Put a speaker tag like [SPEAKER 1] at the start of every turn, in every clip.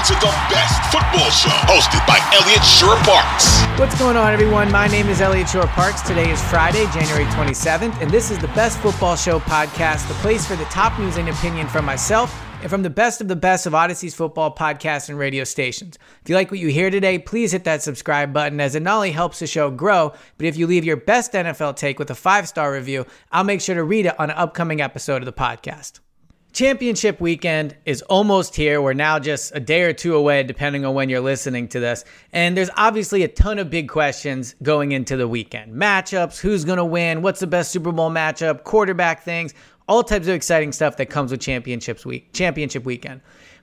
[SPEAKER 1] To the best football show hosted by Elliot Shorr-Parks.
[SPEAKER 2] What's going on, everyone? My name is Elliot Shorr-Parks. Today is Friday, January 27th, and this is the Best Football Show podcast, the place for the top news and opinion from myself and from the best of the best of Audacy's football podcasts and radio stations. If you like what you hear today, please hit that subscribe button as it not only helps the show grow, but if you leave your best NFL take with a five star review, I'll make sure to read it on an upcoming episode of the podcast. Championship weekend is almost here. We're now just a day or two away, depending on when you're listening to this. And there's obviously a ton of big questions going into the weekend matchups, who's going to win, what's the best Super Bowl matchup, quarterback things, all types of exciting stuff that comes with championships week, championship weekend.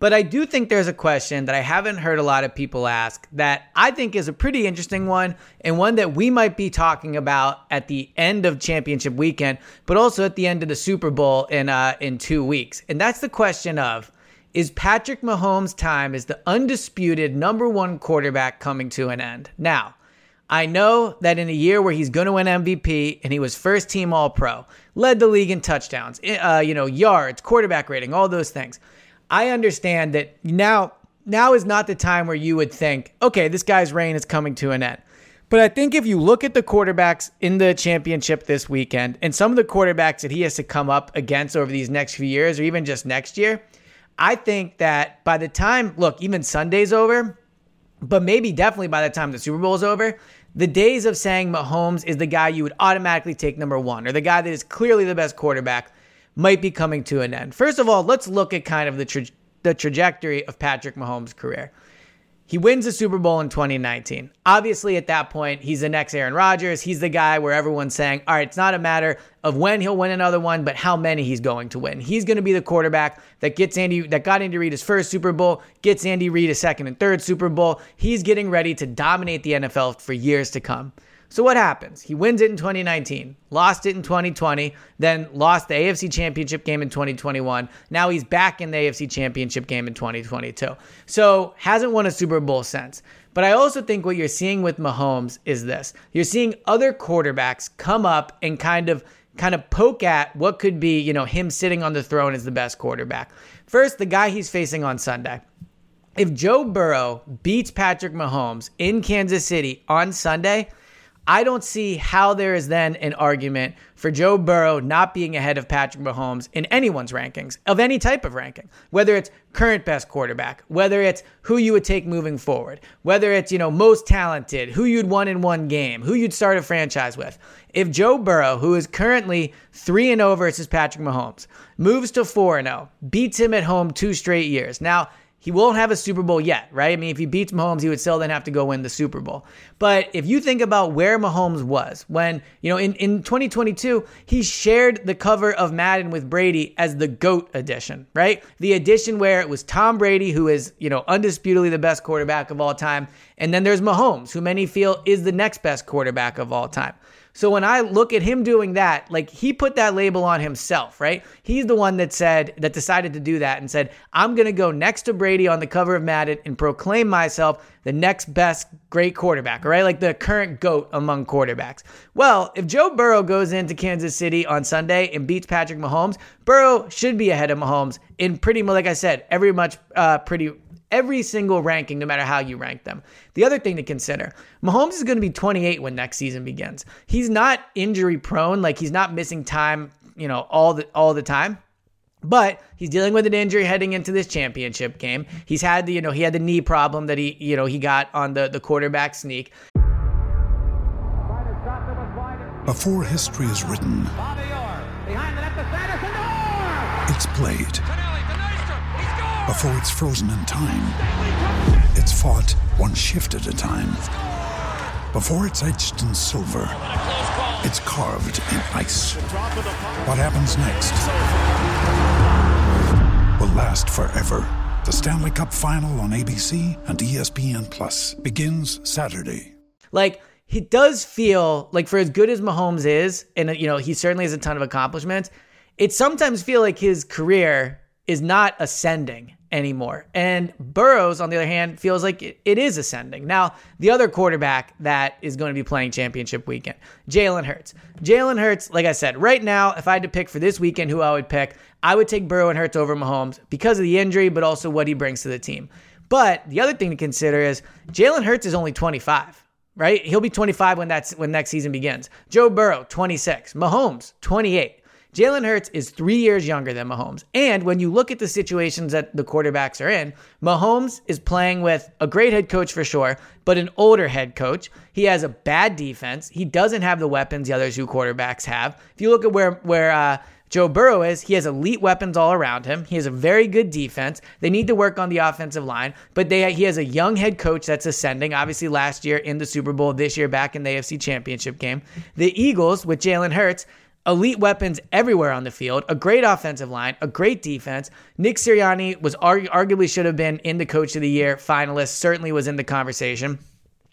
[SPEAKER 2] But I do think there's a question that I haven't heard a lot of people ask that I think is a pretty interesting one and one that we might be talking about at the end of championship weekend, but also at the end of the Super Bowl in uh, in two weeks. And that's the question of is Patrick Mahomes' time as the undisputed number one quarterback coming to an end? Now, I know that in a year where he's going to win MVP and he was first team All Pro, led the league in touchdowns, uh, you know, yards, quarterback rating, all those things. I understand that now now is not the time where you would think, okay, this guy's reign is coming to an end. But I think if you look at the quarterbacks in the championship this weekend and some of the quarterbacks that he has to come up against over these next few years or even just next year, I think that by the time, look, even Sunday's over, but maybe definitely by the time the Super Bowl is over, the days of saying Mahomes is the guy you would automatically take number one or the guy that is clearly the best quarterback might be coming to an end. First of all, let's look at kind of the, tra- the trajectory of Patrick Mahomes' career. He wins the Super Bowl in 2019. Obviously, at that point, he's the next Aaron Rodgers. He's the guy where everyone's saying, all right, it's not a matter of when he'll win another one, but how many he's going to win. He's going to be the quarterback that gets Andy, that got Andy Reid his first Super Bowl, gets Andy Reid a second and third Super Bowl. He's getting ready to dominate the NFL for years to come. So what happens? He wins it in 2019, lost it in 2020, then lost the AFC Championship game in 2021. Now he's back in the AFC Championship game in 2022. So hasn't won a Super Bowl since. But I also think what you're seeing with Mahomes is this. You're seeing other quarterbacks come up and kind of kind of poke at what could be, you know, him sitting on the throne as the best quarterback. First, the guy he's facing on Sunday. If Joe Burrow beats Patrick Mahomes in Kansas City on Sunday, I don't see how there is then an argument for Joe Burrow not being ahead of Patrick Mahomes in anyone's rankings, of any type of ranking, whether it's current best quarterback, whether it's who you would take moving forward, whether it's, you know, most talented, who you'd won in one game, who you'd start a franchise with. If Joe Burrow, who is currently 3 and 0 versus Patrick Mahomes, moves to 4 and 0, beats him at home two straight years. Now, he won't have a Super Bowl yet, right? I mean, if he beats Mahomes, he would still then have to go win the Super Bowl. But if you think about where Mahomes was when, you know, in, in 2022, he shared the cover of Madden with Brady as the GOAT edition, right? The edition where it was Tom Brady, who is, you know, undisputably the best quarterback of all time. And then there's Mahomes, who many feel is the next best quarterback of all time. So when I look at him doing that, like he put that label on himself, right? He's the one that said, that decided to do that and said, I'm going to go next to Brady on the cover of Madden and proclaim myself the next best great quarterback, right? Like the current GOAT among quarterbacks. Well, if Joe Burrow goes into Kansas City on Sunday and beats Patrick Mahomes, Burrow should be ahead of Mahomes in pretty much, like I said, every much, uh, pretty every single ranking, no matter how you rank them. The other thing to consider Mahomes is going to be 28 when next season begins. He's not injury prone, like he's not missing time, you know, all the all the time. But he's dealing with an injury heading into this championship game. He's had the, you know, he had the knee problem that he, you know, he got on the the quarterback sneak.
[SPEAKER 3] Before history is written, it's played. Before it's frozen in time, it's fought one shift at a time. Before it's etched in silver, it's carved in ice. What happens next will last forever. The Stanley Cup Final on ABC and ESPN Plus begins Saturday.
[SPEAKER 2] Like, he does feel like for as good as Mahomes is, and you know, he certainly has a ton of accomplishments, it sometimes feel like his career is not ascending anymore. And Burrows, on the other hand, feels like it, it is ascending. Now, the other quarterback that is going to be playing championship weekend, Jalen Hurts. Jalen Hurts, like I said, right now, if I had to pick for this weekend who I would pick, I would take Burrow and Hurts over Mahomes because of the injury, but also what he brings to the team. But the other thing to consider is Jalen Hurts is only 25 right? He'll be 25 when that's when next season begins. Joe Burrow, 26. Mahomes, 28. Jalen Hurts is three years younger than Mahomes. And when you look at the situations that the quarterbacks are in, Mahomes is playing with a great head coach for sure, but an older head coach. He has a bad defense. He doesn't have the weapons the other two quarterbacks have. If you look at where where uh, Joe Burrow is, he has elite weapons all around him. He has a very good defense. They need to work on the offensive line, but they he has a young head coach that's ascending. Obviously, last year in the Super Bowl, this year back in the AFC Championship game. The Eagles with Jalen Hurts, elite weapons everywhere on the field, a great offensive line, a great defense. Nick Sirianni was argu- arguably should have been in the Coach of the Year finalist. Certainly was in the conversation.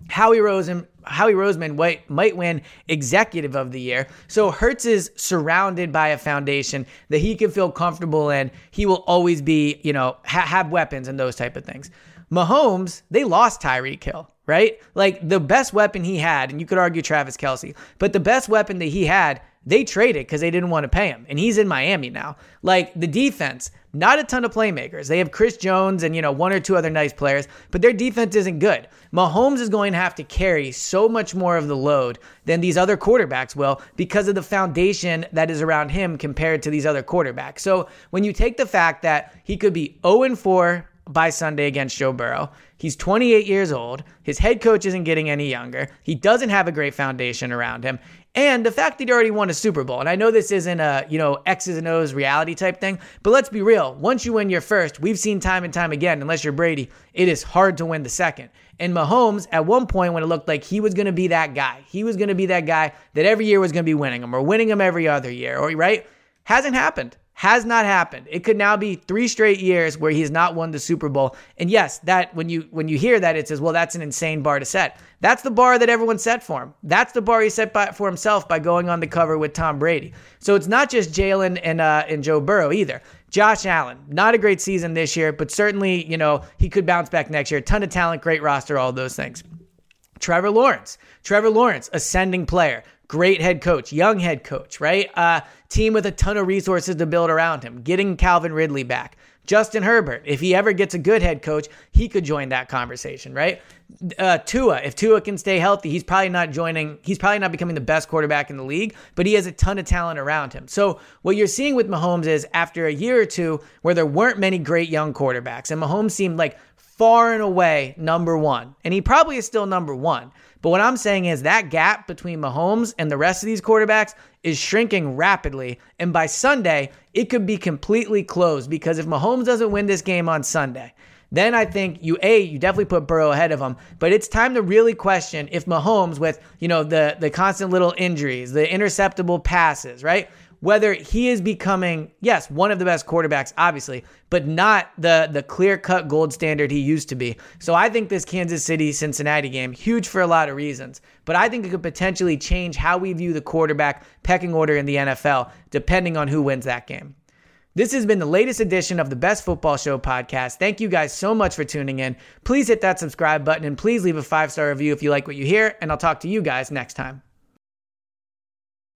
[SPEAKER 2] Howie Roseman, Howie Roseman might, might win Executive of the Year. So Hurts is surrounded by a foundation that he can feel comfortable in. He will always be, you know, ha- have weapons and those type of things. Mahomes, they lost Tyreek Hill, right? Like the best weapon he had, and you could argue Travis Kelce, but the best weapon that he had they traded because they didn't want to pay him, and he's in Miami now. Like the defense, not a ton of playmakers. They have Chris Jones and you know one or two other nice players, but their defense isn't good. Mahomes is going to have to carry so much more of the load than these other quarterbacks will because of the foundation that is around him compared to these other quarterbacks. So when you take the fact that he could be 0 4 by Sunday against Joe Burrow. He's 28 years old. His head coach isn't getting any younger. He doesn't have a great foundation around him. And the fact that he already won a Super Bowl, and I know this isn't a, you know, X's and O's reality type thing, but let's be real. Once you win your first, we've seen time and time again, unless you're Brady, it is hard to win the second. And Mahomes, at one point when it looked like he was going to be that guy, he was going to be that guy that every year was going to be winning them or winning them every other year, or right? Hasn't happened has not happened. It could now be three straight years where he's not won the Super Bowl. And yes, that when you when you hear that, it says, well, that's an insane bar to set. That's the bar that everyone set for him. That's the bar he set by, for himself by going on the cover with Tom Brady. So it's not just Jalen and uh, and Joe Burrow either. Josh Allen, not a great season this year, but certainly you know he could bounce back next year. Ton of talent, great roster, all those things. Trevor Lawrence. Trevor Lawrence, ascending player, great head coach, young head coach, right? Uh, team with a ton of resources to build around him, getting Calvin Ridley back. Justin Herbert, if he ever gets a good head coach, he could join that conversation, right? Uh, Tua, if Tua can stay healthy, he's probably not joining, he's probably not becoming the best quarterback in the league, but he has a ton of talent around him. So, what you're seeing with Mahomes is after a year or two where there weren't many great young quarterbacks, and Mahomes seemed like far and away number one, and he probably is still number one. But what I'm saying is that gap between Mahomes and the rest of these quarterbacks is shrinking rapidly. And by Sunday, it could be completely closed because if Mahomes doesn't win this game on Sunday, then I think you a you definitely put Burrow ahead of him, but it's time to really question if Mahomes with you know the the constant little injuries, the interceptable passes, right? Whether he is becoming, yes, one of the best quarterbacks, obviously, but not the the clear cut gold standard he used to be. So I think this Kansas City Cincinnati game huge for a lot of reasons, but I think it could potentially change how we view the quarterback pecking order in the NFL, depending on who wins that game. This has been the latest edition of the Best Football Show podcast. Thank you guys so much for tuning in. Please hit that subscribe button and please leave a five star review if you like what you hear, and I'll talk to you guys next time.